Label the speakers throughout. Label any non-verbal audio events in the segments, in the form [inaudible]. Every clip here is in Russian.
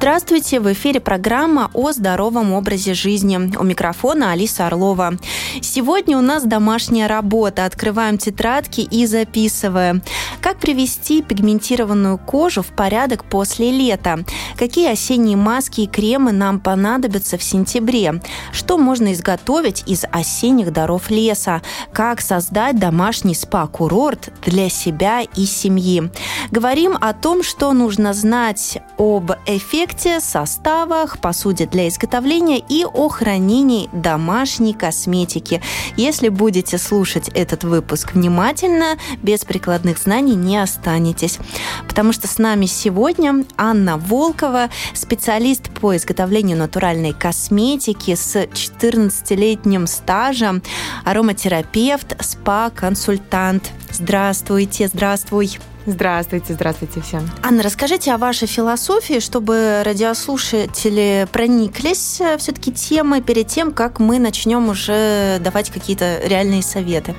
Speaker 1: Здравствуйте! В эфире программа о здоровом образе жизни. У микрофона Алиса Орлова. Сегодня у нас домашняя работа. Открываем тетрадки и записываем. Как привести пигментированную кожу в порядок после лета? Какие осенние маски и кремы нам понадобятся в сентябре? Что можно изготовить из осенних даров леса? Как создать домашний спа-курорт для себя и семьи? Говорим о том, что нужно знать об эффекте эффекте, составах, посуде для изготовления и о хранении домашней косметики. Если будете слушать этот выпуск внимательно, без прикладных знаний не останетесь. Потому что с нами сегодня Анна Волкова, специалист по изготовлению натуральной косметики с 14-летним стажем, ароматерапевт, спа-консультант. Здравствуйте, здравствуй.
Speaker 2: Здравствуйте, здравствуйте всем.
Speaker 1: Анна, расскажите о вашей философии, чтобы радиослушатели прониклись э, все-таки темой перед тем, как мы начнем уже давать какие-то реальные советы.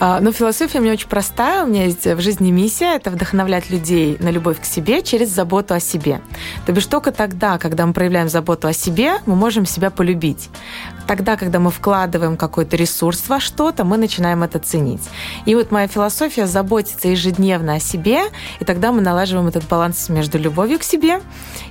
Speaker 2: А, ну, философия у меня очень простая. У меня есть в жизни миссия – это вдохновлять людей на любовь к себе через заботу о себе. То бишь только тогда, когда мы проявляем заботу о себе, мы можем себя полюбить тогда, когда мы вкладываем какой-то ресурс во что-то, мы начинаем это ценить. И вот моя философия заботиться ежедневно о себе, и тогда мы налаживаем этот баланс между любовью к себе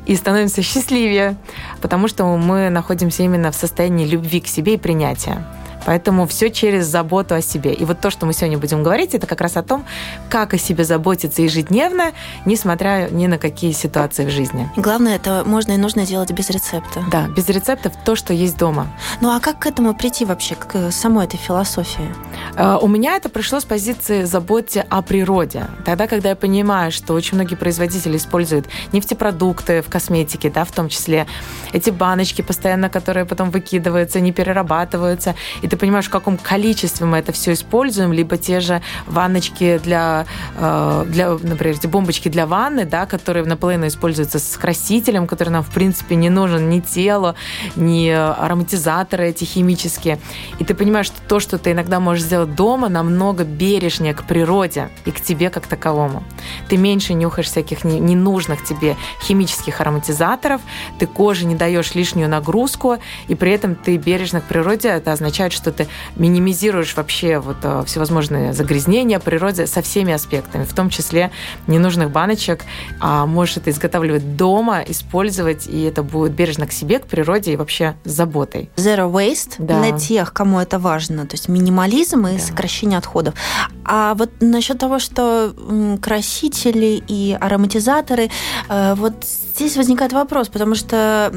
Speaker 2: и становимся счастливее, потому что мы находимся именно в состоянии любви к себе и принятия. Поэтому все через заботу о себе. И вот то, что мы сегодня будем говорить, это как раз о том, как о себе заботиться ежедневно, несмотря ни на какие ситуации в жизни.
Speaker 1: И главное, это можно и нужно делать без рецепта.
Speaker 2: Да, без рецептов то, что есть дома.
Speaker 1: Ну а как к этому прийти вообще, к самой этой философии?
Speaker 2: А, у меня это пришло с позиции заботы о природе. Тогда, когда я понимаю, что очень многие производители используют нефтепродукты в косметике, да, в том числе эти баночки постоянно, которые потом выкидываются, не перерабатываются, и ты понимаешь, в каком количестве мы это все используем, либо те же ванночки для, э, для например, эти бомбочки для ванны, да, которые наполовину используются с красителем, который нам, в принципе, не нужен ни телу, ни ароматизаторы эти химические. И ты понимаешь, что то, что ты иногда можешь сделать дома, намного бережнее к природе и к тебе как таковому. Ты меньше нюхаешь всяких ненужных тебе химических ароматизаторов, ты коже не даешь лишнюю нагрузку, и при этом ты бережно к природе. Это означает, что ты минимизируешь вообще вот э, всевозможные загрязнения природе со всеми аспектами, в том числе ненужных баночек, а можешь это изготавливать дома, использовать, и это будет бережно к себе, к природе и вообще с заботой.
Speaker 1: Zero waste да. для тех, кому это важно, то есть минимализм и да. сокращение отходов. А вот насчет того, что красители и ароматизаторы, э, вот здесь возникает вопрос, потому что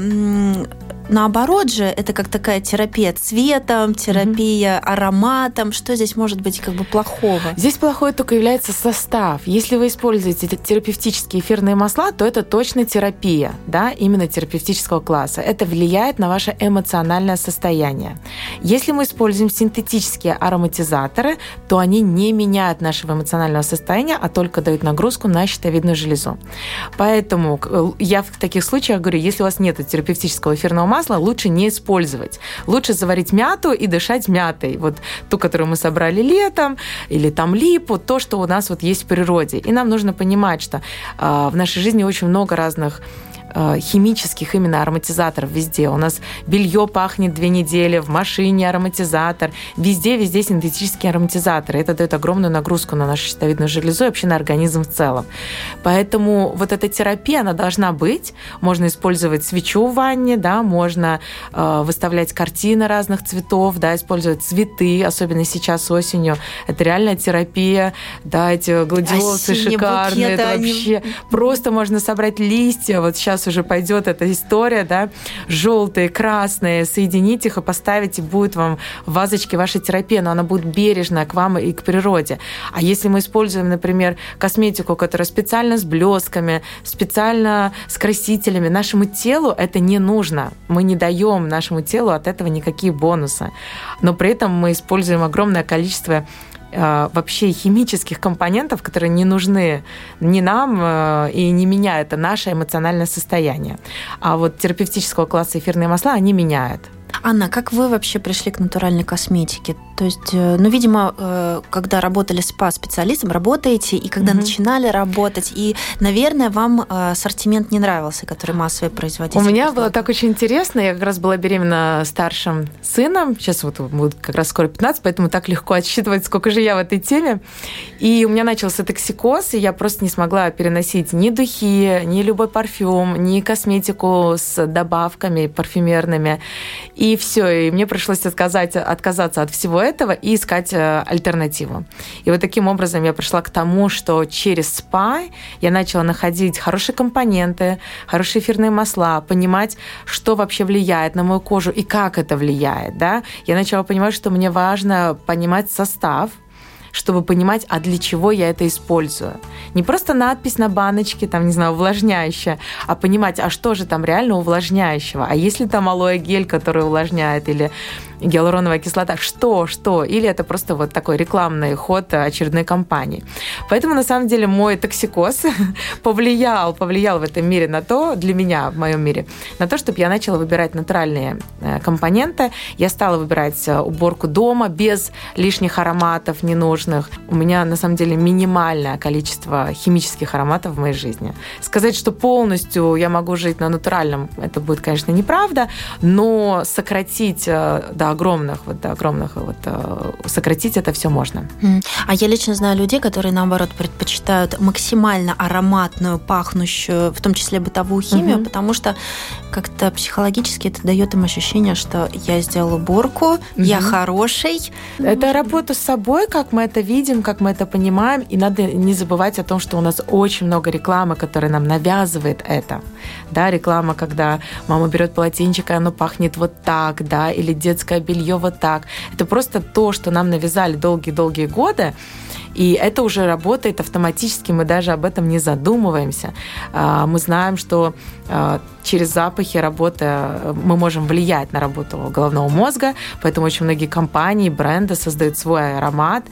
Speaker 1: наоборот же, это как такая терапия цветом, терапия mm-hmm. ароматом. Что здесь может быть как бы плохого?
Speaker 2: Здесь плохое только является состав. Если вы используете терапевтические эфирные масла, то это точно терапия, да, именно терапевтического класса. Это влияет на ваше эмоциональное состояние. Если мы используем синтетические ароматизаторы, то они не меняют нашего эмоционального состояния, а только дают нагрузку на щитовидную железу. Поэтому э, я в таких случаях говорю, если у вас нет терапевтического эфирного масла лучше не использовать. Лучше заварить мяту и дышать мятой. Вот ту, которую мы собрали летом, или там липу, то, что у нас вот есть в природе. И нам нужно понимать, что э, в нашей жизни очень много разных химических именно ароматизаторов везде. У нас белье пахнет две недели, в машине ароматизатор, везде-везде синтетические ароматизаторы. Это дает огромную нагрузку на нашу щитовидную железу и вообще на организм в целом. Поэтому вот эта терапия, она должна быть. Можно использовать свечу в ванне, да, можно э, выставлять картины разных цветов, да, использовать цветы, особенно сейчас осенью. Это реальная терапия, да, эти гладиолусы а шикарные. Это вообще они... просто можно собрать листья. Вот сейчас сейчас уже пойдет эта история, да, желтые, красные, соединить их и поставить, и будет вам в вазочке ваша но она будет бережная к вам и к природе. А если мы используем, например, косметику, которая специально с блесками, специально с красителями, нашему телу это не нужно. Мы не даем нашему телу от этого никакие бонусы. Но при этом мы используем огромное количество вообще химических компонентов, которые не нужны ни нам э, и не меняют наше эмоциональное состояние. А вот терапевтического класса эфирные масла, они меняют.
Speaker 1: Анна, как вы вообще пришли к натуральной косметике? То есть, э, ну, видимо, э, когда работали спа-специалистом, работаете, и когда угу. начинали работать, и, наверное, вам э, ассортимент не нравился, который массовый производитель.
Speaker 2: У меня было так очень интересно. Я как раз была беременна старшим сыном. Сейчас вот будет как раз скоро 15, поэтому так легко отсчитывать, сколько же я в этой теме. И у меня начался токсикоз, и я просто не смогла переносить ни духи, ни любой парфюм, ни косметику с добавками парфюмерными. И все, и мне пришлось отказать, отказаться от всего этого и искать э, альтернативу. И вот таким образом я пришла к тому, что через спа я начала находить хорошие компоненты, хорошие эфирные масла, понимать, что вообще влияет на мою кожу и как это влияет. Да? Я начала понимать, что мне важно понимать состав, чтобы понимать, а для чего я это использую. Не просто надпись на баночке, там, не знаю, увлажняющая, а понимать, а что же там реально увлажняющего, а если там алоэ гель, который увлажняет, или гиалуроновая кислота, что, что, или это просто вот такой рекламный ход очередной компании. Поэтому, на самом деле, мой токсикоз [laughs] повлиял, повлиял в этом мире на то, для меня, в моем мире, на то, чтобы я начала выбирать натуральные э, компоненты. Я стала выбирать э, уборку дома без лишних ароматов ненужных. У меня, на самом деле, минимальное количество химических ароматов в моей жизни. Сказать, что полностью я могу жить на натуральном, это будет, конечно, неправда, но сократить э, до огромных, вот до огромных, вот э, сократить это все можно.
Speaker 1: А я лично знаю людей, которые, наоборот, предпочитают максимально ароматную, пахнущую, в том числе бытовую химию, угу. потому что как-то психологически это дает им ощущение, что я сделала уборку, угу. я хороший.
Speaker 2: Это работа с собой, как мы это видим, как мы это понимаем, и надо не забывать о том, что у нас очень много рекламы, которая нам навязывает это. Да, реклама, когда мама берет полотенчик, и оно пахнет вот так, да, или детское белье вот так. Это просто то, что нам навязали долгие-долгие годы, и это уже работает автоматически, мы даже об этом не задумываемся. А, мы знаем, что а, через запахи работа, мы можем влиять на работу головного мозга, поэтому очень многие компании, бренды создают свой аромат,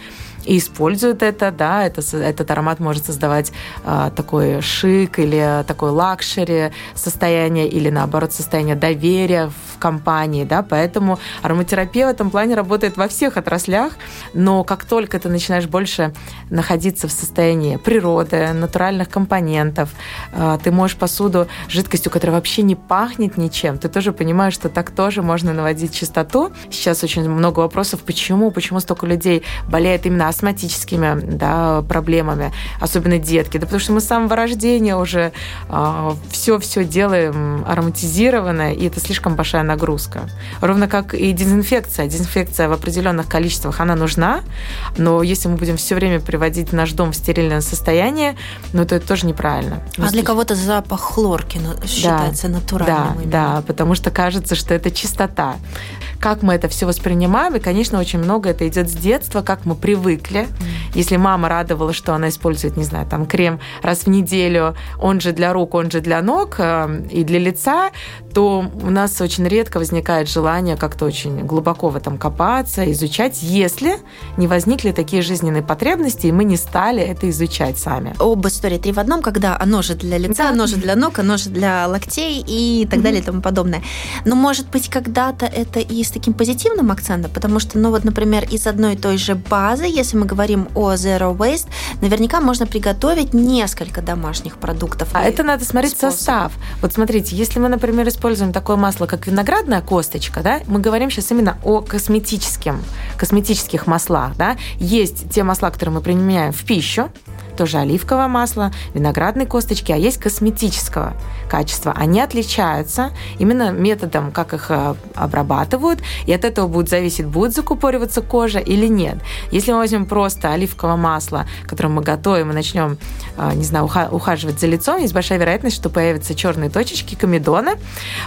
Speaker 2: и используют это, да, это, этот аромат может создавать а, такой шик или такой luxury состояние, или наоборот состояние доверия в компании, да, поэтому ароматерапия в этом плане работает во всех отраслях, но как только ты начинаешь больше находиться в состоянии природы, натуральных компонентов, а, ты можешь посуду жидкостью, которая вообще не пахнет ничем, ты тоже понимаешь, что так тоже можно наводить чистоту. Сейчас очень много вопросов, почему, почему столько людей болеет именно астматическими да, проблемами, особенно детки. Да потому что мы с самого рождения уже а, все-все делаем ароматизированное, и это слишком большая нагрузка. Ровно как и дезинфекция. Дезинфекция в определенных количествах, она нужна, но если мы будем все время приводить наш дом в стерильное состояние, ну, то это тоже неправильно.
Speaker 1: А для кого-то запах хлорки считается да, натуральным.
Speaker 2: Да, да, потому что кажется, что это чистота. Как мы это все воспринимаем, и, конечно, очень много это идет с детства, как мы привыкли. Если мама радовала, что она использует, не знаю, там крем раз в неделю, он же для рук, он же для ног э, и для лица, то у нас очень редко возникает желание как-то очень глубоко в этом копаться, изучать, если не возникли такие жизненные потребности, и мы не стали это изучать сами.
Speaker 1: Об истории три в одном, когда оно же для лица, да. оно же для ног, оно же для локтей и так mm-hmm. далее и тому подобное. Но, может быть, когда-то это и с таким позитивным акцентом, потому что, ну вот, например, из одной и той же базы, если мы говорим о Zero Waste, наверняка можно приготовить несколько домашних продуктов.
Speaker 2: А это надо смотреть способ. состав. Вот смотрите, если мы, например, используем такое масло, как виноградная косточка, да, мы говорим сейчас именно о косметическом, косметических маслах, да. Есть те масла, которые мы применяем в пищу, тоже оливковое масло, виноградные косточки, а есть косметического качества. Они отличаются именно методом, как их э, обрабатывают, и от этого будет зависеть, будет закупориваться кожа или нет. Если мы возьмем просто оливковое масло, которое мы готовим и начнем, э, не знаю, ухаживать за лицом, есть большая вероятность, что появятся черные точечки, комедоны,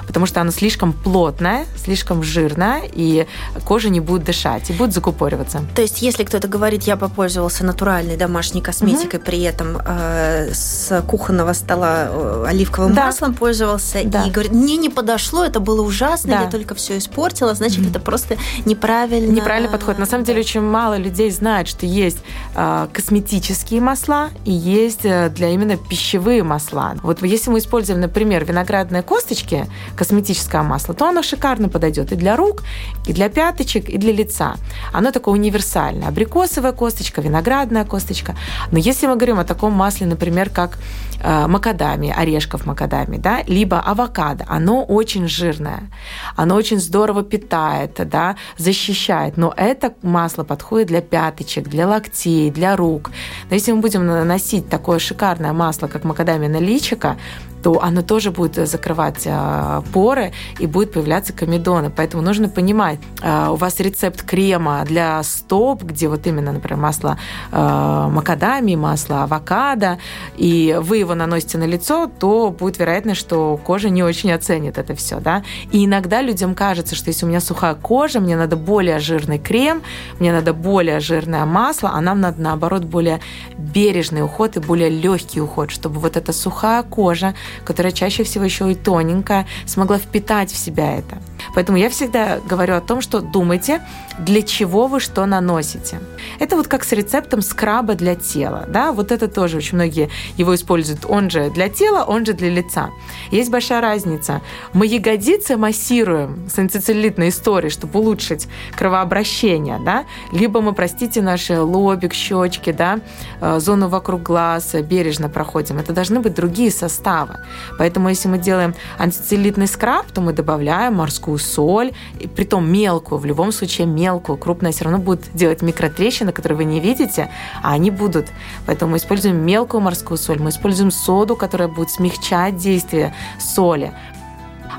Speaker 2: потому что оно слишком плотное, слишком жирное, и кожа не будет дышать, и будет закупориваться.
Speaker 1: То есть, если кто-то говорит, я попользовался натуральной домашней косметикой, угу. при этом э, с кухонного стола э, оливковым да, маслом пользовался да. и говорит, мне не подошло, это было ужасно, да. я только все испортила, значит, mm-hmm. это просто неправильно.
Speaker 2: Неправильный подход. На самом деле очень мало людей знают, что есть э, косметические масла и есть э, для именно пищевые масла. Вот если мы используем, например, виноградные косточки, косметическое масло, то оно шикарно подойдет и для рук, и для пяточек, и для лица. Оно такое универсальное. Абрикосовая косточка, виноградная косточка. Но если мы говорим о таком масле, например, как э, макадами, орешков макадами, да, либо авокадо, оно очень жирное, оно очень здорово питает, да, защищает, но это масло подходит для пяточек, для локтей, для рук. Но если мы будем наносить такое шикарное масло, как макадамия на личико, то оно тоже будет закрывать а, поры и будет появляться комедоны. Поэтому нужно понимать, а, у вас рецепт крема для стоп, где вот именно, например, масло макадамии, масло авокадо, и вы его наносите на лицо, то будет вероятность, что кожа не очень оценит это все. Да? И иногда людям кажется, что если у меня сухая кожа, мне надо более жирный крем, мне надо более жирное масло, а нам надо, наоборот, более бережный уход и более легкий уход, чтобы вот эта сухая кожа которая чаще всего еще и тоненькая, смогла впитать в себя это. Поэтому я всегда говорю о том, что думайте, для чего вы что наносите. Это вот как с рецептом скраба для тела. Да? Вот это тоже очень многие его используют. Он же для тела, он же для лица. Есть большая разница. Мы ягодицы массируем с антицеллюлитной историей, чтобы улучшить кровообращение. Да? Либо мы, простите, наши лобик, щечки, да? Э, зону вокруг глаз бережно проходим. Это должны быть другие составы. Поэтому если мы делаем антицеллюлитный скраб, то мы добавляем морскую соль, и притом мелкую, в любом случае мелкую, крупная все равно будет делать микротрещины, которые вы не видите, а они будут. Поэтому мы используем мелкую морскую соль, мы используем соду, которая будет смягчать действие соли.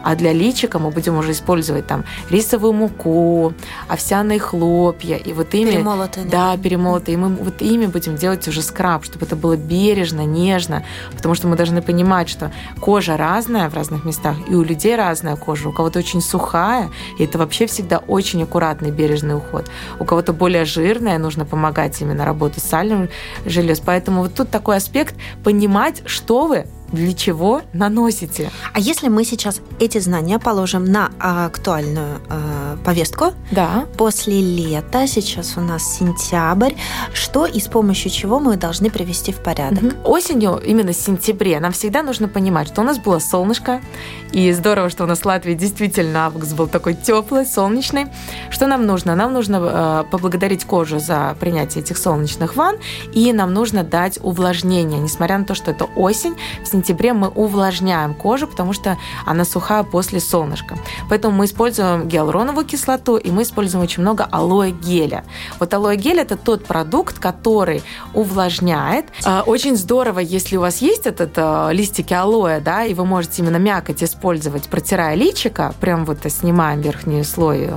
Speaker 2: А для личика мы будем уже использовать там рисовую муку, овсяные хлопья. И вот ими...
Speaker 1: Перемолотые.
Speaker 2: Да, перемолотые. И мы вот ими будем делать уже скраб, чтобы это было бережно, нежно. Потому что мы должны понимать, что кожа разная в разных местах, и у людей разная кожа. У кого-то очень сухая, и это вообще всегда очень аккуратный, бережный уход. У кого-то более жирная, нужно помогать именно работать с сальным желез. Поэтому вот тут такой аспект понимать, что вы для чего наносите.
Speaker 1: А если мы сейчас эти знания положим на актуальную э, повестку?
Speaker 2: Да.
Speaker 1: После лета, сейчас у нас сентябрь, что и с помощью чего мы должны привести в порядок? Угу.
Speaker 2: Осенью, именно в сентябре, нам всегда нужно понимать, что у нас было солнышко, и здорово, что у нас в Латвии действительно август был такой теплый, солнечный. Что нам нужно? Нам нужно э, поблагодарить кожу за принятие этих солнечных ванн, и нам нужно дать увлажнение. Несмотря на то, что это осень, в сентябре мы увлажняем кожу, потому что она сухая после солнышка. Поэтому мы используем гиалуроновую кислоту, и мы используем очень много алоэ геля. Вот алоэ гель – это тот продукт, который увлажняет. Э, очень здорово, если у вас есть этот э, листики алоэ, да, и вы можете именно мякоть использовать, протирая личико, прям вот снимаем верхний слой э,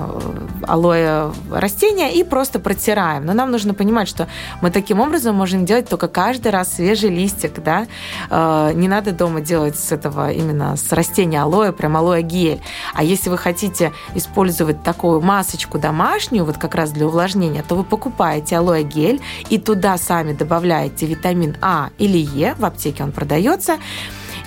Speaker 2: алоэ растения и просто протираем. Но нам нужно понимать, что мы таким образом можем делать только каждый раз свежий листик, да. Э, надо дома делать с этого именно с растения алоэ, прям алоэ гель. А если вы хотите использовать такую масочку домашнюю, вот как раз для увлажнения, то вы покупаете алоэ гель и туда сами добавляете витамин А или Е, в аптеке он продается,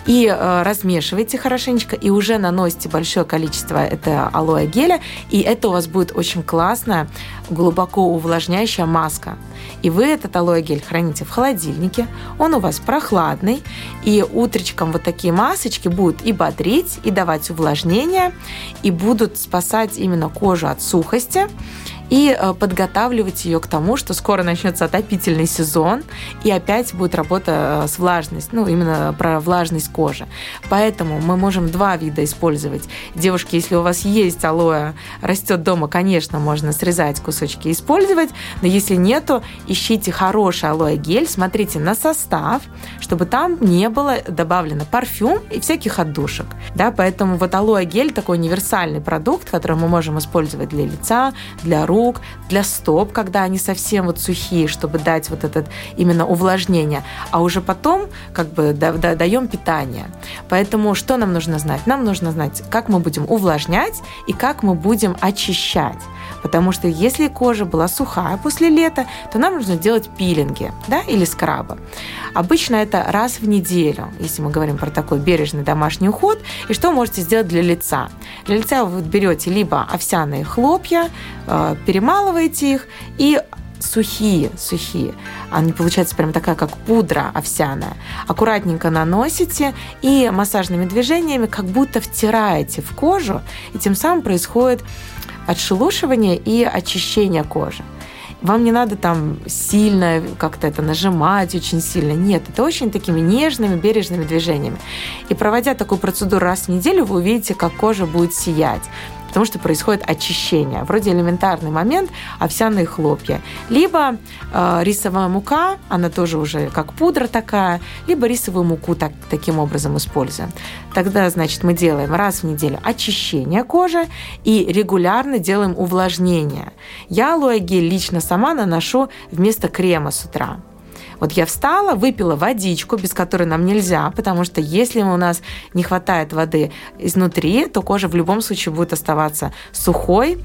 Speaker 2: и э, размешиваете хорошенечко, и уже наносите большое количество этого алоэ геля, и это у вас будет очень классная, глубоко увлажняющая маска. И вы этот алоэ гель храните в холодильнике, он у вас прохладный, и утречком вот такие масочки будут и бодрить, и давать увлажнение, и будут спасать именно кожу от сухости, и э, подготавливать ее к тому, что скоро начнется отопительный сезон, и опять будет работа э, с влажностью, ну, именно про влажность кожи. Поэтому мы можем два вида использовать. Девушки, если у вас есть алоэ, растет дома, конечно, можно срезать кусочки и использовать, но если нету, ищите хороший алоэ гель, смотрите на состав, чтобы там не было добавлено парфюм и всяких отдушек. Да, поэтому вот алоэ гель такой универсальный продукт, который мы можем использовать для лица, для рук, рук, для стоп, когда они совсем вот сухие, чтобы дать вот этот именно увлажнение, а уже потом как бы даем питание. Поэтому что нам нужно знать? Нам нужно знать, как мы будем увлажнять и как мы будем очищать. Потому что если кожа была сухая после лета, то нам нужно делать пилинги да, или скрабы. Обычно это раз в неделю, если мы говорим про такой бережный домашний уход. И что можете сделать для лица? Для лица вы берете либо овсяные хлопья, э, перемалываете их и сухие, сухие. Они получаются прям такая, как пудра овсяная. Аккуратненько наносите и массажными движениями как будто втираете в кожу, и тем самым происходит отшелушивание и очищение кожи. Вам не надо там сильно как-то это нажимать очень сильно. Нет, это очень такими нежными, бережными движениями. И проводя такую процедуру раз в неделю, вы увидите, как кожа будет сиять потому что происходит очищение. Вроде элементарный момент овсяные хлопья. Либо э, рисовая мука, она тоже уже как пудра такая, либо рисовую муку так, таким образом используем. Тогда, значит, мы делаем раз в неделю очищение кожи и регулярно делаем увлажнение. Я алоэ гель лично сама наношу вместо крема с утра. Вот я встала, выпила водичку, без которой нам нельзя, потому что если у нас не хватает воды изнутри, то кожа в любом случае будет оставаться сухой,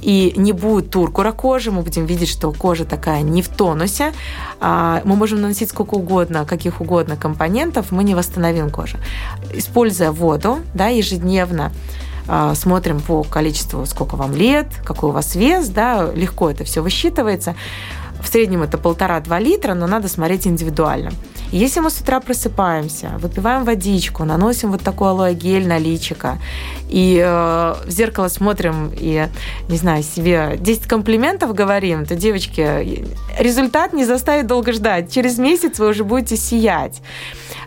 Speaker 2: и не будет туркура кожи, мы будем видеть, что кожа такая не в тонусе. А, мы можем наносить сколько угодно, каких угодно компонентов, мы не восстановим кожу. Используя воду да, ежедневно, а, смотрим по количеству, сколько вам лет, какой у вас вес, да, легко это все высчитывается. В среднем это полтора-два литра, но надо смотреть индивидуально. Если мы с утра просыпаемся, выпиваем водичку, наносим вот такой алоэ гель на личико, и э, в зеркало смотрим и, не знаю, себе 10 комплиментов говорим, то, девочки, результат не заставит долго ждать. Через месяц вы уже будете сиять.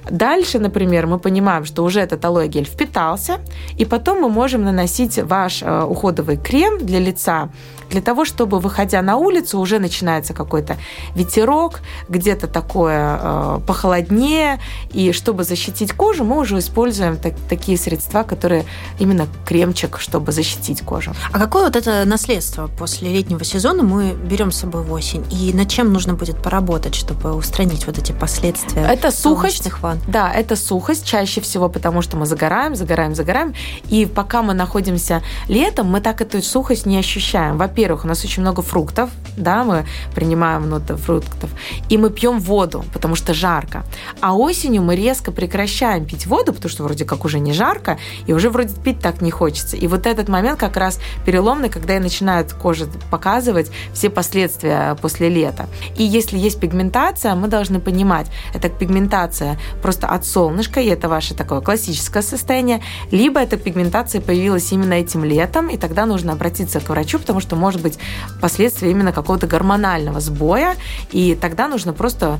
Speaker 2: Дальше, например, мы понимаем, что уже этот алоэ гель впитался, и потом мы можем наносить ваш э, уходовый крем для лица для того, чтобы, выходя на улицу, уже начинается какой-то ветерок, где-то такое э, похолоднее, и чтобы защитить кожу, мы уже используем так, такие средства, которые именно кремчик, чтобы защитить кожу.
Speaker 1: А какое вот это наследство после летнего сезона мы берем с собой в осень? И над чем нужно будет поработать, чтобы устранить вот эти последствия?
Speaker 2: Это сухость. Ванн? Да, это сухость чаще всего, потому что мы загораем, загораем, загораем. И пока мы находимся летом, мы так эту сухость не ощущаем. Во-первых, во-первых, у нас очень много фруктов, да, мы принимаем много фруктов, и мы пьем воду, потому что жарко. А осенью мы резко прекращаем пить воду, потому что вроде как уже не жарко, и уже вроде пить так не хочется. И вот этот момент как раз переломный, когда и начинает кожа показывать все последствия после лета. И если есть пигментация, мы должны понимать, это пигментация просто от солнышка, и это ваше такое классическое состояние, либо эта пигментация появилась именно этим летом, и тогда нужно обратиться к врачу, потому что может быть последствия именно какого-то гормонального сбоя, и тогда нужно просто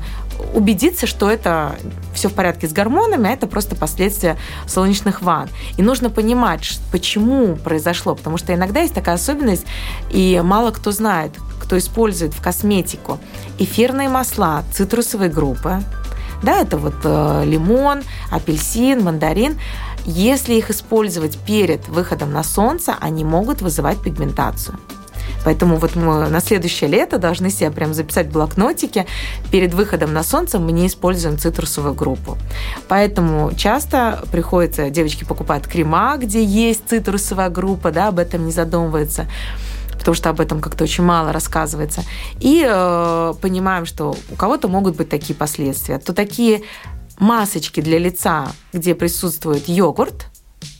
Speaker 2: убедиться, что это все в порядке с гормонами, а это просто последствия солнечных ванн. И нужно понимать, почему произошло, потому что иногда есть такая особенность, и мало кто знает, кто использует в косметику эфирные масла цитрусовой группы, да, это вот э, лимон, апельсин, мандарин. Если их использовать перед выходом на солнце, они могут вызывать пигментацию. Поэтому вот мы на следующее лето должны себе прям записать блокнотики. Перед выходом на солнце мы не используем цитрусовую группу. Поэтому часто приходится, девочки покупают крема, где есть цитрусовая группа, да, об этом не задумываются потому что об этом как-то очень мало рассказывается. И э, понимаем, что у кого-то могут быть такие последствия. То такие масочки для лица, где присутствует йогурт,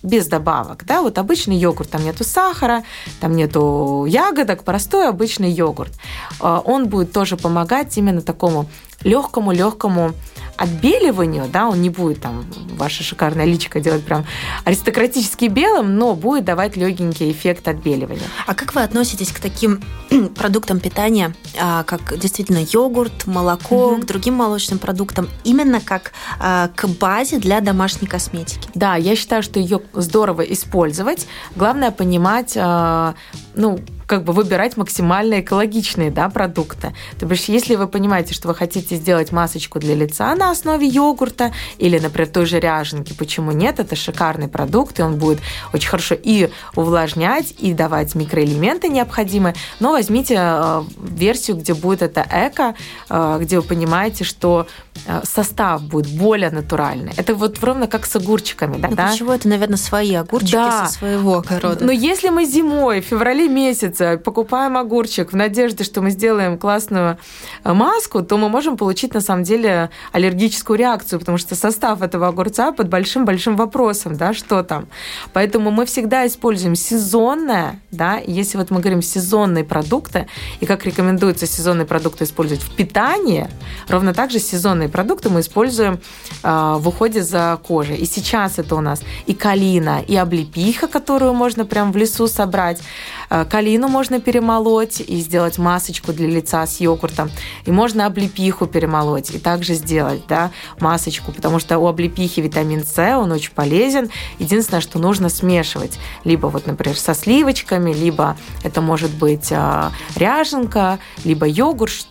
Speaker 2: без добавок, да, вот обычный йогурт, там нету сахара, там нету ягодок, простой обычный йогурт. А, он будет тоже помогать именно такому легкому-легкому отбеливанию, да, он не будет там ваше шикарное личико делать прям аристократически белым, но будет давать легенький эффект отбеливания.
Speaker 1: А как вы относитесь к таким [clears throat] продуктам питания, а, как действительно йогурт, молоко, угу. к другим молочным продуктам, именно как а, к базе для домашней косметики?
Speaker 2: Да, я считаю, что ее здорово использовать. Главное понимать, а, ну, как бы выбирать максимально экологичные да, продукты. То бишь, если вы понимаете, что вы хотите сделать масочку для лица на основе йогурта или, например, той же ряженки, почему нет? Это шикарный продукт, и он будет очень хорошо и увлажнять, и давать микроэлементы необходимые. Но возьмите э, версию, где будет это эко, э, где вы понимаете, что э, состав будет более натуральный. Это вот ровно как с огурчиками. Да,
Speaker 1: ну, да? Почему это, наверное, свои огурчики да. со своего огорода.
Speaker 2: Но если мы зимой, в феврале месяце получится, покупаем огурчик в надежде, что мы сделаем классную э, маску, то мы можем получить на самом деле аллергическую реакцию, потому что состав этого огурца под большим-большим вопросом, да, что там. Поэтому мы всегда используем сезонное, да, если вот мы говорим сезонные продукты, и как рекомендуется сезонные продукты использовать в питании, ровно так же сезонные продукты мы используем э, в уходе за кожей. И сейчас это у нас и калина, и облепиха, которую можно прям в лесу собрать. Э, калину можно перемолоть и сделать масочку для лица с йогуртом. И можно облепиху перемолоть и также сделать да, масочку, потому что у облепихи витамин С, он очень полезен. Единственное, что нужно смешивать. Либо вот, например, со сливочками, либо это может быть э, ряженка, либо йогурт,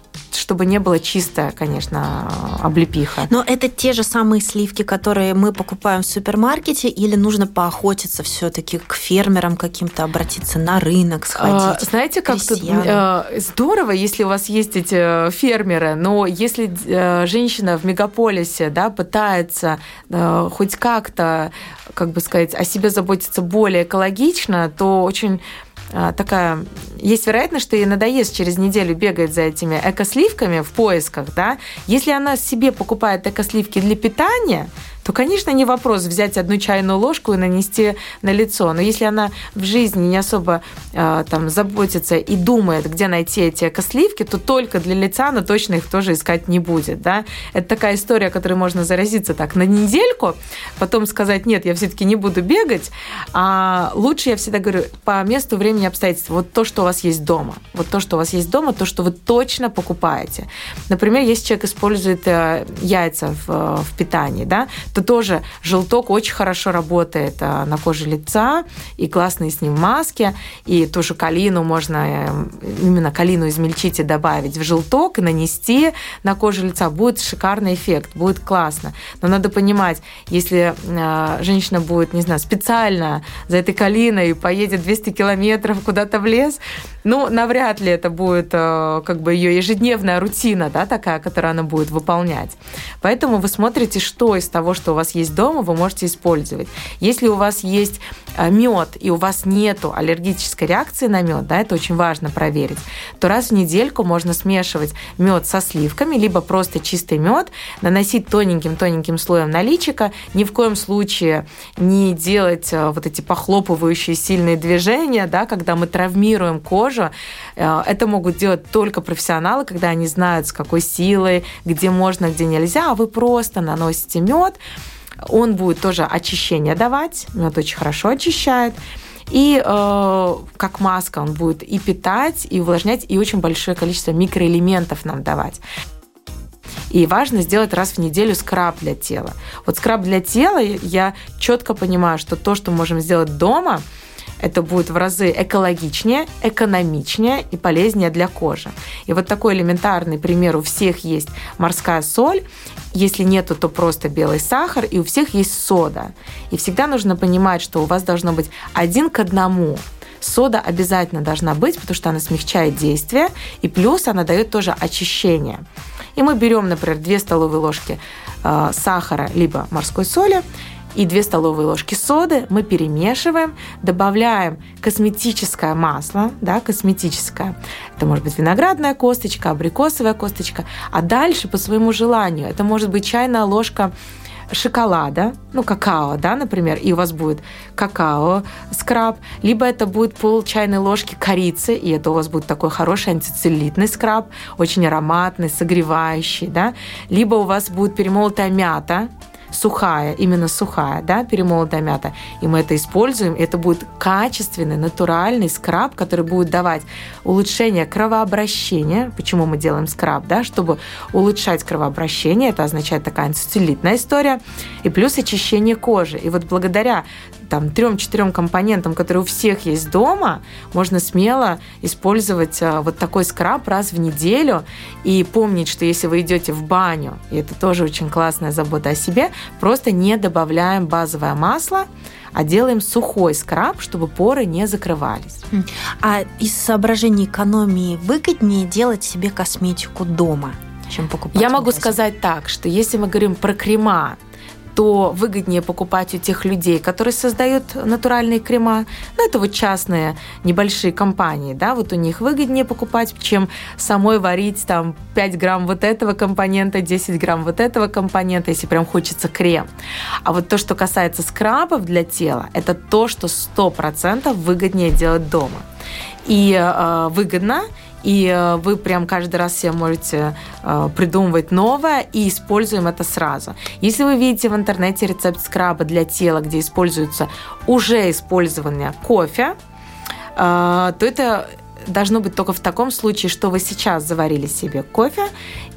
Speaker 2: чтобы не было чисто, конечно, облепиха.
Speaker 1: Но это те же самые сливки, которые мы покупаем в супермаркете, или нужно поохотиться все-таки к фермерам каким-то, обратиться на рынок, а, сходить?
Speaker 2: знаете, как тут э, здорово, если у вас есть эти э, фермеры, но если э, женщина в мегаполисе да, пытается хоть как-то, как бы сказать, о себе заботиться более экологично, то очень а, такая... Есть вероятность, что ей надоест через неделю бегать за этими экосливками в поисках, да. Если она себе покупает экосливки для питания, то, конечно, не вопрос взять одну чайную ложку и нанести на лицо. Но если она в жизни не особо э, там заботится и думает, где найти эти экосливки, то только для лица она точно их тоже искать не будет. Да? Это такая история, которой можно заразиться так на недельку, потом сказать, нет, я все-таки не буду бегать. А лучше, я всегда говорю, по месту, времени, обстоятельств. Вот то, что у вас есть дома. Вот то, что у вас есть дома, то, что вы точно покупаете. Например, если человек использует э, яйца в, в питании, да, то тоже желток очень хорошо работает а, на коже лица, и классные с ним маски, и ту же калину можно, э, именно калину измельчить и добавить в желток и нанести на кожу лица. Будет шикарный эффект, будет классно. Но надо понимать, если а, женщина будет, не знаю, специально за этой калиной поедет 200 километров куда-то в лес, ну, навряд ли это будет э, как бы ее ежедневная рутина, да, такая, которую она будет выполнять. Поэтому вы смотрите, что из того, что у вас есть дома, вы можете использовать. Если у вас есть э, мед и у вас нету аллергической реакции на мед, да, это очень важно проверить, то раз в недельку можно смешивать мед со сливками, либо просто чистый мед, наносить тоненьким-тоненьким слоем на личико, ни в коем случае не делать э, вот эти похлопывающие сильные движения, да, когда мы травмируем кожу. Э, это могут делать только профессионалы, когда они знают, с какой силой, где можно, где нельзя, а вы просто наносите мед, он будет тоже очищение давать, мед очень хорошо очищает. И э, как маска он будет и питать, и увлажнять, и очень большое количество микроэлементов нам давать. И важно сделать раз в неделю скраб для тела. Вот скраб для тела я четко понимаю, что то, что можем сделать дома, это будет в разы экологичнее, экономичнее и полезнее для кожи. И вот такой элементарный пример у всех есть морская соль. Если нету, то просто белый сахар, и у всех есть сода. И всегда нужно понимать, что у вас должно быть один к одному сода обязательно должна быть, потому что она смягчает действие, и плюс она дает тоже очищение. И мы берем, например, 2 столовые ложки э, сахара либо морской соли, и 2 столовые ложки соды мы перемешиваем, добавляем косметическое масло, да, косметическое. Это может быть виноградная косточка, абрикосовая косточка, а дальше по своему желанию. Это может быть чайная ложка шоколада, ну, какао, да, например, и у вас будет какао, скраб, либо это будет пол чайной ложки корицы, и это у вас будет такой хороший антицеллюлитный скраб, очень ароматный, согревающий, да, либо у вас будет перемолотая мята, сухая, именно сухая, да, перемолотая мята, и мы это используем, это будет качественный, натуральный скраб, который будет давать улучшение кровообращения. Почему мы делаем скраб, да, чтобы улучшать кровообращение, это означает такая антицеллюлитная история, и плюс очищение кожи. И вот благодаря там трем-четырем компонентам, которые у всех есть дома, можно смело использовать а, вот такой скраб раз в неделю и помнить, что если вы идете в баню, и это тоже очень классная забота о себе, просто не добавляем базовое масло, а делаем сухой скраб, чтобы поры не закрывались.
Speaker 1: А из соображений экономии выгоднее делать себе косметику дома, чем покупать?
Speaker 2: Я могу сказать так, что если мы говорим про крема, то выгоднее покупать у тех людей, которые создают натуральные крема. Ну, это вот частные небольшие компании, да, вот у них выгоднее покупать, чем самой варить там 5 грамм вот этого компонента, 10 грамм вот этого компонента, если прям хочется крем. А вот то, что касается скрабов для тела, это то, что 100% выгоднее делать дома. И э, выгодно, и э, вы прям каждый раз себе можете э, придумывать новое и используем это сразу. Если вы видите в интернете рецепт скраба для тела, где используется уже использование кофе, э, то это должно быть только в таком случае, что вы сейчас заварили себе кофе,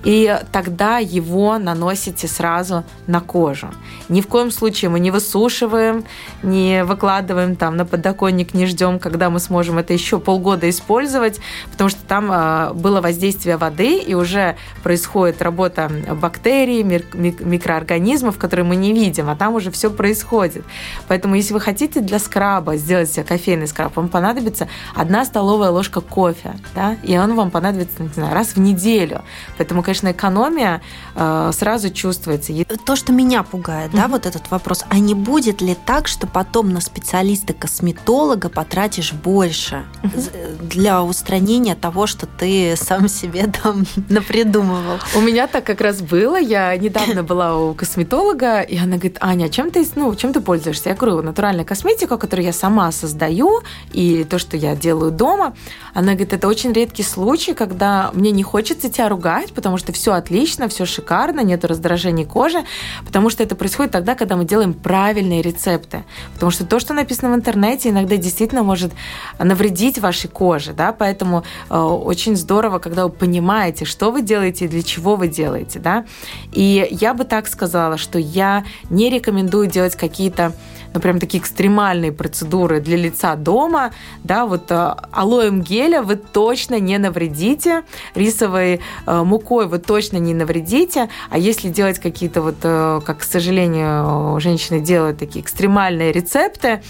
Speaker 2: и тогда его наносите сразу на кожу. Ни в коем случае мы не высушиваем, не выкладываем там на подоконник, не ждем, когда мы сможем это еще полгода использовать, потому что там э, было воздействие воды, и уже происходит работа бактерий, микроорганизмов, которые мы не видим, а там уже все происходит. Поэтому если вы хотите для скраба сделать себе кофейный скраб, вам понадобится одна столовая ложка кофе, да, и он вам понадобится, не знаю, раз в неделю. Поэтому, конечно, экономия э, сразу чувствуется.
Speaker 1: То, что меня пугает, mm-hmm. да, вот этот вопрос, а не будет ли так, что потом на специалиста-косметолога потратишь больше mm-hmm. для устранения того, что ты сам себе [laughs] там напридумывал?
Speaker 2: У меня так как раз было. Я недавно [laughs] была у косметолога, и она говорит, Аня, чем ты, ну, чем ты пользуешься? Я говорю, натуральная косметика, которую я сама создаю, и то, что я делаю дома. Она говорит, это очень редкий случай, когда мне не хочется тебя ругать, потому что все отлично, все шикарно, нет раздражений кожи, потому что это происходит тогда, когда мы делаем правильные рецепты. Потому что то, что написано в интернете, иногда действительно может навредить вашей коже, да, поэтому э, очень здорово, когда вы понимаете, что вы делаете и для чего вы делаете, да. И я бы так сказала, что я не рекомендую делать какие-то ну, прям такие экстремальные процедуры для лица дома, да, вот э, алоем геля вы точно не навредите, рисовой э, мукой вы точно не навредите, а если делать какие-то вот, э, как, к сожалению, женщины делают такие экстремальные рецепты,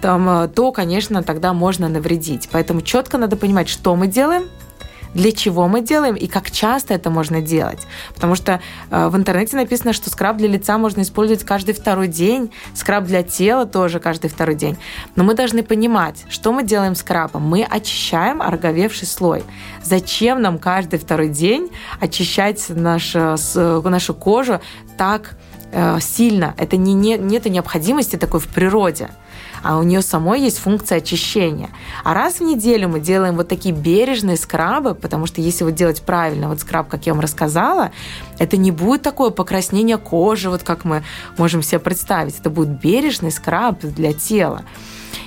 Speaker 2: там, то, конечно, тогда можно навредить. Поэтому четко надо понимать, что мы делаем, для чего мы делаем и как часто это можно делать. Потому что э, в интернете написано, что скраб для лица можно использовать каждый второй день, скраб для тела тоже каждый второй день. Но мы должны понимать, что мы делаем скрабом. Мы очищаем ороговевший слой. Зачем нам каждый второй день очищать наш, э, нашу кожу так э, сильно? Это не, не, нет необходимости такой в природе а у нее самой есть функция очищения. А раз в неделю мы делаем вот такие бережные скрабы, потому что если вот делать правильно, вот скраб, как я вам рассказала, это не будет такое покраснение кожи, вот как мы можем себе представить. Это будет бережный скраб для тела.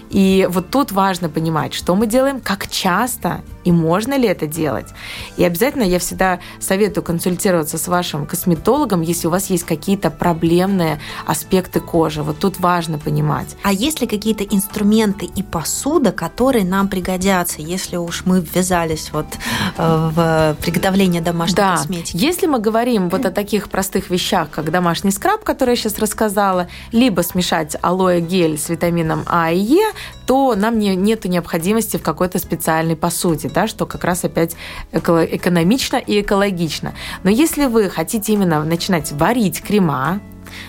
Speaker 2: И вот тут важно понимать, что мы делаем, как часто и можно ли это делать. И обязательно я всегда советую консультироваться с вашим косметологом, если у вас есть какие-то проблемные аспекты кожи. Вот тут важно понимать.
Speaker 1: А есть ли какие-то инструменты и посуда, которые нам пригодятся, если уж мы ввязались вот э, в приготовление домашней
Speaker 2: да.
Speaker 1: косметики?
Speaker 2: Если мы говорим вот о таких простых вещах, как домашний скраб, который я сейчас рассказала, либо смешать алоэ гель с витамином А и Е, то нам не, нет необходимости в какой-то специальной посуде, да, что как раз опять экономично и экологично. Но если вы хотите именно начинать варить крема,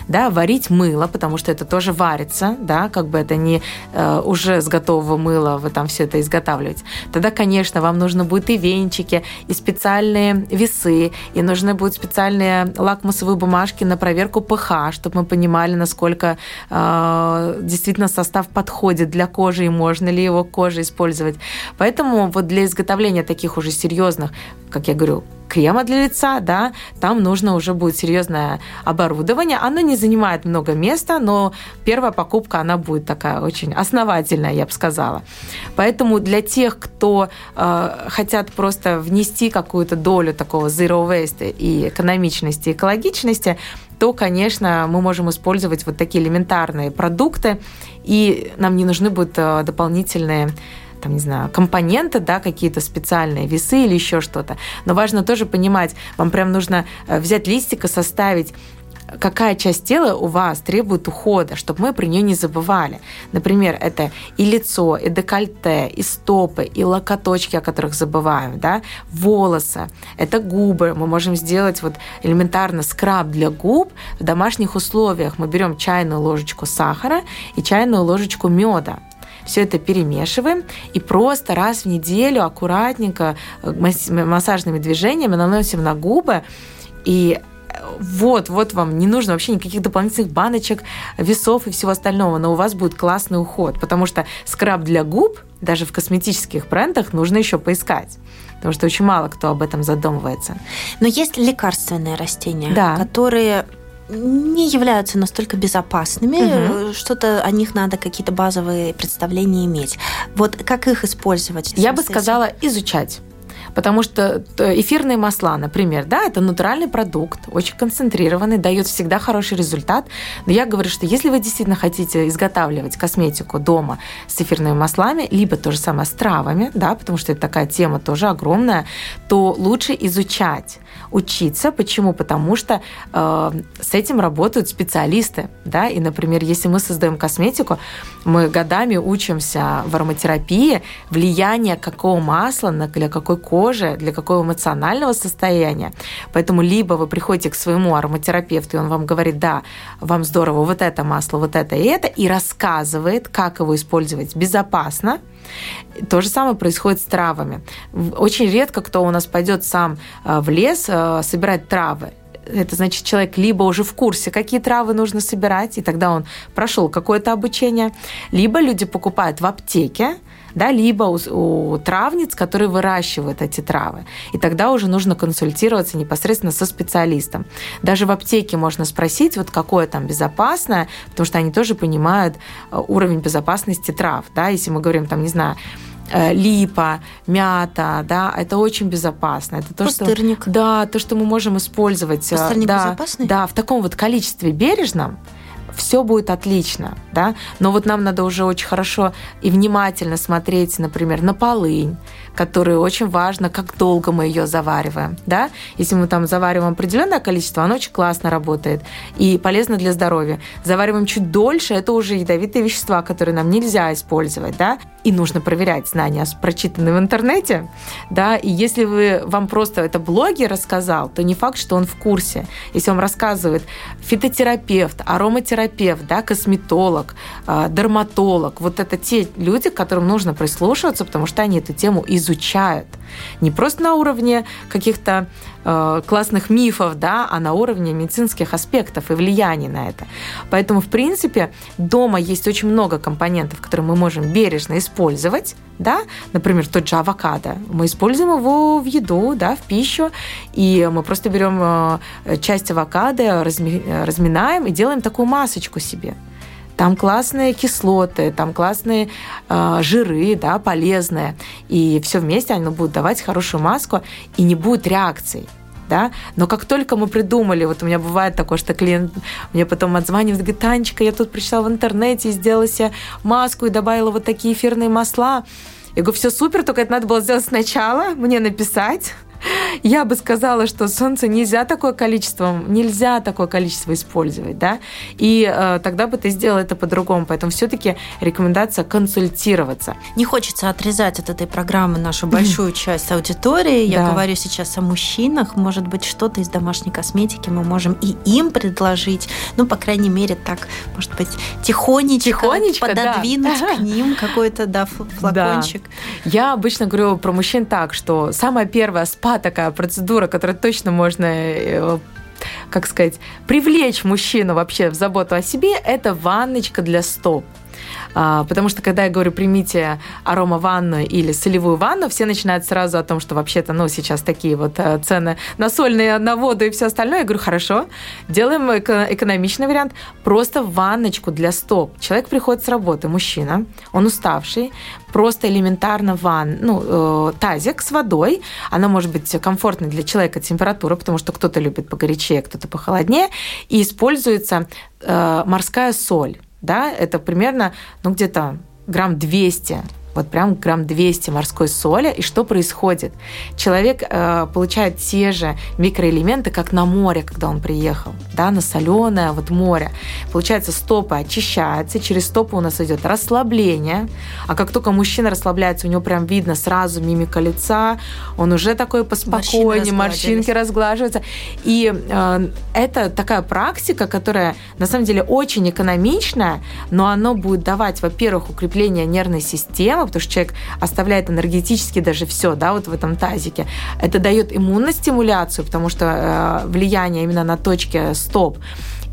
Speaker 2: да, варить мыло, потому что это тоже варится, да, как бы это не э, уже с готового мыла вы там все это изготавливаете. Тогда, конечно, вам нужно будет и венчики, и специальные весы, и нужны будут специальные лакмусовые бумажки на проверку pH, чтобы мы понимали, насколько э, действительно состав подходит для кожи и можно ли его коже использовать. Поэтому вот для изготовления таких уже серьезных, как я говорю, крема для лица, да, там нужно уже будет серьезное оборудование. Оно не занимает много места, но первая покупка, она будет такая очень основательная, я бы сказала. Поэтому для тех, кто э, хотят просто внести какую-то долю такого zero waste и экономичности, экологичности, то, конечно, мы можем использовать вот такие элементарные продукты, и нам не нужны будут э, дополнительные там, не знаю, компоненты, да, какие-то специальные весы или еще что-то. Но важно тоже понимать, вам прям нужно э, взять листик и составить какая часть тела у вас требует ухода, чтобы мы про нее не забывали. Например, это и лицо, и декольте, и стопы, и локоточки, о которых забываем, да, волосы, это губы. Мы можем сделать вот элементарно скраб для губ в домашних условиях. Мы берем чайную ложечку сахара и чайную ложечку меда все это перемешиваем и просто раз в неделю аккуратненько э, массажными движениями наносим на губы и вот, вот вам не нужно вообще никаких дополнительных баночек, весов и всего остального, но у вас будет классный уход, потому что скраб для губ даже в косметических брендах нужно еще поискать. Потому что очень мало кто об этом задумывается.
Speaker 1: Но есть лекарственные растения, да. которые не являются настолько безопасными, угу. что-то о них надо какие-то базовые представления иметь. Вот как их использовать?
Speaker 2: Я бы сказала изучать. Потому что э, эфирные масла, например, да, это натуральный продукт, очень концентрированный, дает всегда хороший результат. Но я говорю, что если вы действительно хотите изготавливать косметику дома с эфирными маслами, либо то же самое с травами, да, потому что это такая тема тоже огромная, то лучше изучать учиться. Почему? Потому что э, с этим работают специалисты, да, и, например, если мы создаем косметику, мы годами учимся в ароматерапии, влияние какого масла на, для какой кожи, для какого эмоционального состояния. Поэтому либо вы приходите к своему ароматерапевту, и он вам говорит, да, вам здорово вот это масло, вот это и это, и рассказывает, как его использовать безопасно, то же самое происходит с травами. Очень редко кто у нас пойдет сам э, в лес э, собирать травы это значит, человек либо уже в курсе, какие травы нужно собирать, и тогда он прошел какое-то обучение, либо люди покупают в аптеке, да, либо у, у травниц, которые выращивают эти травы. И тогда уже нужно консультироваться непосредственно со специалистом. Даже в аптеке можно спросить, вот какое там безопасное, потому что они тоже понимают э, уровень безопасности трав. Да? Если мы говорим, там, не знаю, э, липа, мята, да, это очень безопасно. Это
Speaker 1: то, Пустырник.
Speaker 2: Что, да, то, что мы можем использовать.
Speaker 1: Э, Пустырник
Speaker 2: да,
Speaker 1: безопасный?
Speaker 2: Да, в таком вот количестве бережном, все будет отлично, да, но вот нам надо уже очень хорошо и внимательно смотреть, например, на полынь, которую очень важно, как долго мы ее завариваем, да. Если мы там завариваем определенное количество, оно очень классно работает и полезно для здоровья. Завариваем чуть дольше, это уже ядовитые вещества, которые нам нельзя использовать, да, и нужно проверять знания, прочитанные в интернете, да, и если вы, вам просто это блогер рассказал, то не факт, что он в курсе. Если вам рассказывает фитотерапевт, ароматерапевт, да, косметолог, а, дерматолог, вот это те люди, к которым нужно прислушиваться, потому что они эту тему изучают. Не просто на уровне каких-то э, классных мифов, да, а на уровне медицинских аспектов и влияния на это. Поэтому, в принципе, дома есть очень много компонентов, которые мы можем бережно использовать, да, например, тот же авокадо. Мы используем его в еду, да, в пищу, и мы просто берем э, часть авокадо, разминаем и делаем такую масочку себе. Там классные кислоты, там классные э, жиры, да, полезные. И все вместе они будут давать хорошую маску, и не будет реакций да, но как только мы придумали, вот у меня бывает такое, что клиент мне потом отзванивает, говорит, Танечка, я тут прочитала в интернете сделала себе маску и добавила вот такие эфирные масла, я говорю, все супер, только это надо было сделать сначала, мне написать, [laughs] я бы сказала, что солнце нельзя такое количество, нельзя такое количество использовать, да, и э, тогда бы ты сделал это по-другому. Поэтому все-таки рекомендация консультироваться.
Speaker 1: Не хочется отрезать от этой программы нашу большую [laughs] часть аудитории. Я да. говорю сейчас о мужчинах. Может быть, что-то из домашней косметики мы можем и им предложить. Ну, по крайней мере, так, может быть, тихонечко, тихонечко пододвинуть да. к ним какой-то, да, флакончик.
Speaker 2: Да. Я обычно говорю про мужчин так, что самая первая спа спа такая процедура, которая точно можно э, как сказать, привлечь мужчину вообще в заботу о себе, это ванночка для стоп. А, потому что, когда я говорю, примите арома-ванну или солевую ванну, все начинают сразу о том, что вообще-то, ну, сейчас такие вот э, цены на сольные, на воду и все остальное. Я говорю, хорошо, делаем экономичный вариант, просто ванночку для стоп. Человек приходит с работы, мужчина, он уставший, просто элементарно ван, ну, э, тазик с водой. Она может быть комфортной для человека температура, потому что кто-то любит погорячее, кто-то похолоднее. И используется э, морская соль да, это примерно, ну, где-то грамм 200 вот прям грамм 200 морской соли. И что происходит? Человек э, получает те же микроэлементы, как на море, когда он приехал, да, на соленое вот море. Получается, стопы очищаются, через стопы у нас идет расслабление, а как только мужчина расслабляется, у него прям видно сразу мимика лица, он уже такой поспокойнее, морщинки разглаживаются. И э, это такая практика, которая на самом деле очень экономичная, но оно будет давать, во-первых, укрепление нервной системы, потому что человек оставляет энергетически даже все, да, вот в этом тазике. Это дает иммуностимуляцию, потому что э, влияние именно на точке стоп.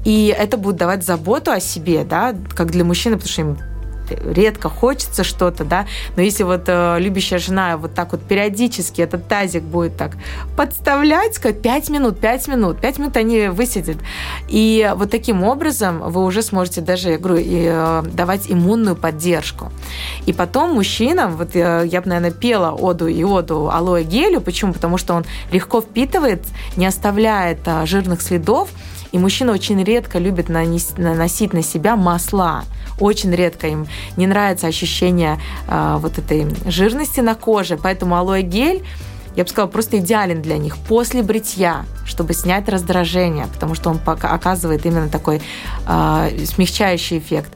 Speaker 2: И это будет давать заботу о себе, да, как для мужчины, потому что им редко хочется что-то, да, но если вот э, любящая жена вот так вот периодически этот тазик будет так подставлять, сказать, 5 минут, 5 минут, 5 минут они высидят. И вот таким образом вы уже сможете даже, я говорю, э, давать иммунную поддержку. И потом мужчинам, вот э, я бы, наверное, пела оду и оду алоэ гелю, почему? Потому что он легко впитывает, не оставляет э, жирных следов, и мужчина очень редко любит наносить на себя масла. Очень редко им не нравится ощущение э, вот этой жирности на коже. Поэтому алоэ гель я бы сказала, просто идеален для них после бритья, чтобы снять раздражение, потому что он оказывает именно такой э, смягчающий эффект.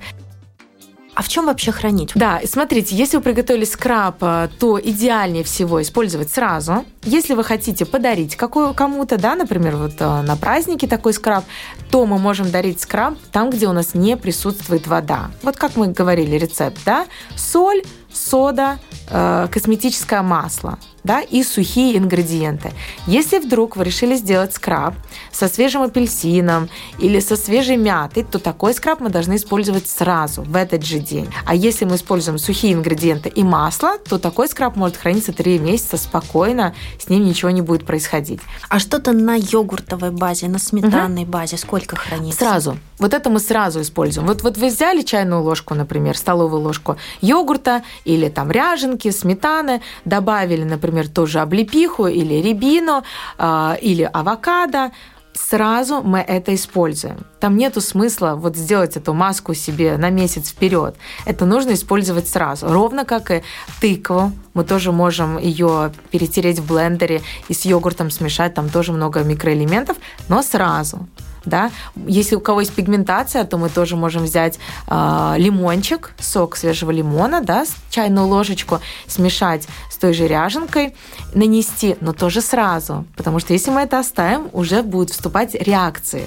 Speaker 1: А в чем вообще хранить?
Speaker 2: Да, смотрите, если вы приготовили скраб, э, то идеальнее всего использовать сразу. Если вы хотите подарить какую кому-то, да, например, вот э, на празднике такой скраб, то мы можем дарить скраб там, где у нас не присутствует вода. Вот как мы говорили, рецепт, да, соль, сода, э, косметическое масло да, и сухие ингредиенты. Если вдруг вы решили сделать скраб со свежим апельсином или со свежей мятой, то такой скраб мы должны использовать сразу, в этот же день. А если мы используем сухие ингредиенты и масло, то такой скраб может храниться 3 месяца спокойно, с ним ничего не будет происходить.
Speaker 1: А что-то на йогуртовой базе, на сметанной угу. базе сколько хранится?
Speaker 2: Сразу. Вот это мы сразу используем. Вот, вот вы взяли чайную ложку, например, столовую ложку йогурта или там ряженки, сметаны, добавили, например, например, тоже облепиху или рябину, а, или авокадо, сразу мы это используем. Там нету смысла вот сделать эту маску себе на месяц вперед. Это нужно использовать сразу. Ровно как и тыкву. Мы тоже можем ее перетереть в блендере и с йогуртом смешать. Там тоже много микроэлементов, но сразу да. Если у кого есть пигментация, то мы тоже можем взять э, лимончик, сок свежего лимона, да, чайную ложечку, смешать с той же ряженкой, нанести, но тоже сразу, потому что если мы это оставим, уже будут вступать реакции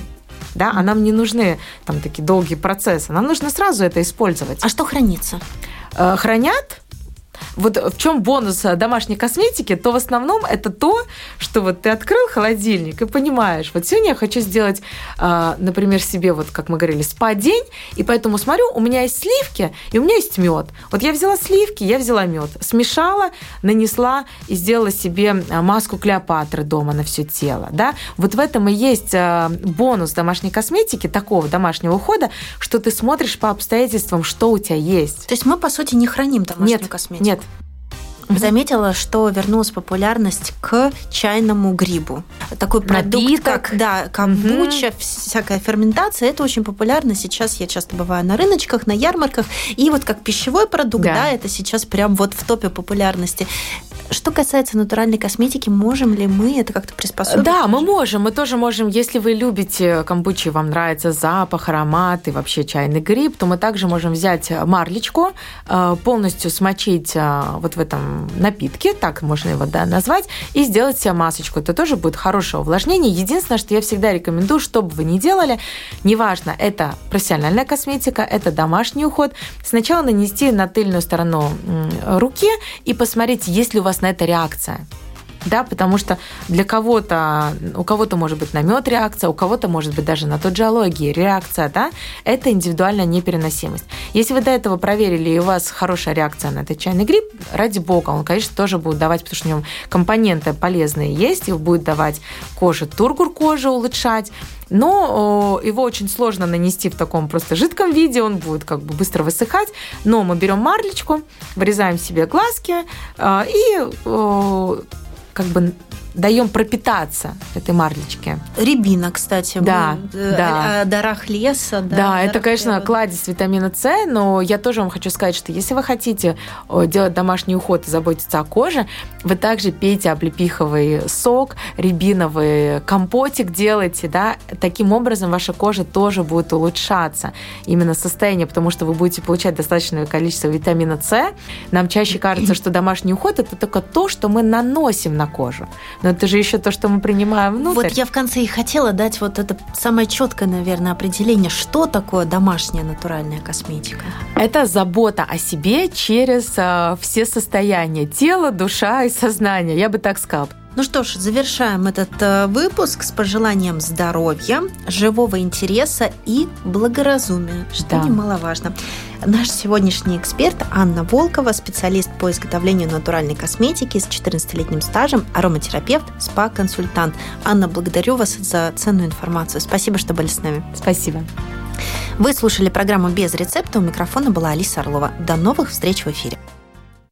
Speaker 2: да, а нам не нужны там такие долгие процессы, нам нужно сразу это использовать.
Speaker 1: А что хранится?
Speaker 2: Э, хранят вот в чем бонус э, домашней косметики, то в основном это то, что вот ты открыл холодильник и понимаешь, вот сегодня я хочу сделать, а, например, себе, вот как мы говорили, спа-день, и поэтому смотрю, у меня есть сливки, и у меня есть мед. Вот я взяла сливки, я взяла мед, смешала, нанесла и сделала себе а, маску Клеопатры дома на все тело, да. Вот в этом и есть а, бонус домашней косметики, такого домашнего ухода, что ты смотришь по обстоятельствам, что у тебя есть.
Speaker 1: То есть мы, по сути, не храним домашнюю
Speaker 2: нет,
Speaker 1: косметику?
Speaker 2: Нет,
Speaker 1: заметила, что вернулась популярность к чайному грибу. Такой продукт,
Speaker 2: Напиток.
Speaker 1: как да, камбуча, угу. всякая ферментация, это очень популярно. Сейчас я часто бываю на рыночках, на ярмарках, и вот как пищевой продукт, да, да это сейчас прям вот в топе популярности. Что касается натуральной косметики, можем ли мы это как-то приспособить?
Speaker 2: Да, мы можем. Мы тоже можем, если вы любите камбучи, вам нравится запах, аромат и вообще чайный гриб, то мы также можем взять марлечку, э, полностью смочить э, вот в этом напитке, так можно его да, назвать, и сделать себе масочку. Это тоже будет хорошее увлажнение. Единственное, что я всегда рекомендую, что бы вы ни делали, неважно, это профессиональная косметика, это домашний уход, сначала нанести на тыльную сторону руки и посмотреть, есть ли у вас на это реакция. Да, потому что для кого-то, у кого-то может быть на мед реакция, у кого-то может быть даже на тот же алогии реакция, да, это индивидуальная непереносимость. Если вы до этого проверили, и у вас хорошая реакция на этот чайный гриб, ради бога, он, конечно, тоже будет давать, потому что в нем компоненты полезные есть, и будет давать коже тургур кожи улучшать, но его очень сложно нанести в таком просто жидком виде, он будет как бы быстро высыхать, но мы берем марлечку, вырезаем себе глазки э, и как бы даем пропитаться этой марлечке.
Speaker 1: Рябина, кстати.
Speaker 2: Да,
Speaker 1: мы, э,
Speaker 2: да.
Speaker 1: О дарах леса. Да,
Speaker 2: Да, это, конечно,
Speaker 1: природы.
Speaker 2: кладезь витамина С, но я тоже вам хочу сказать, что если вы хотите делать домашний уход и заботиться о коже, вы также пейте облепиховый сок, рябиновый компотик делайте, да, таким образом ваша кожа тоже будет улучшаться, именно состояние, потому что вы будете получать достаточное количество витамина С. Нам чаще кажется, что домашний уход это только то, что мы наносим на кожу, но это же еще то, что мы принимаем внутрь.
Speaker 1: Вот я в конце и хотела дать вот это самое четкое, наверное, определение, что такое домашняя натуральная косметика.
Speaker 2: Это забота о себе через э, все состояния тела, душа и сознание. Я бы так сказала.
Speaker 1: Ну что ж, завершаем этот э, выпуск с пожеланием здоровья, живого интереса и благоразумия, что
Speaker 2: Да.
Speaker 1: немаловажно. Наш сегодняшний эксперт Анна Волкова, специалист по изготовлению натуральной косметики с 14-летним стажем, ароматерапевт, спа-консультант. Анна, благодарю вас за ценную информацию. Спасибо, что были с нами.
Speaker 2: Спасибо.
Speaker 1: Вы слушали программу «Без рецепта». У микрофона была Алиса Орлова. До новых встреч в эфире.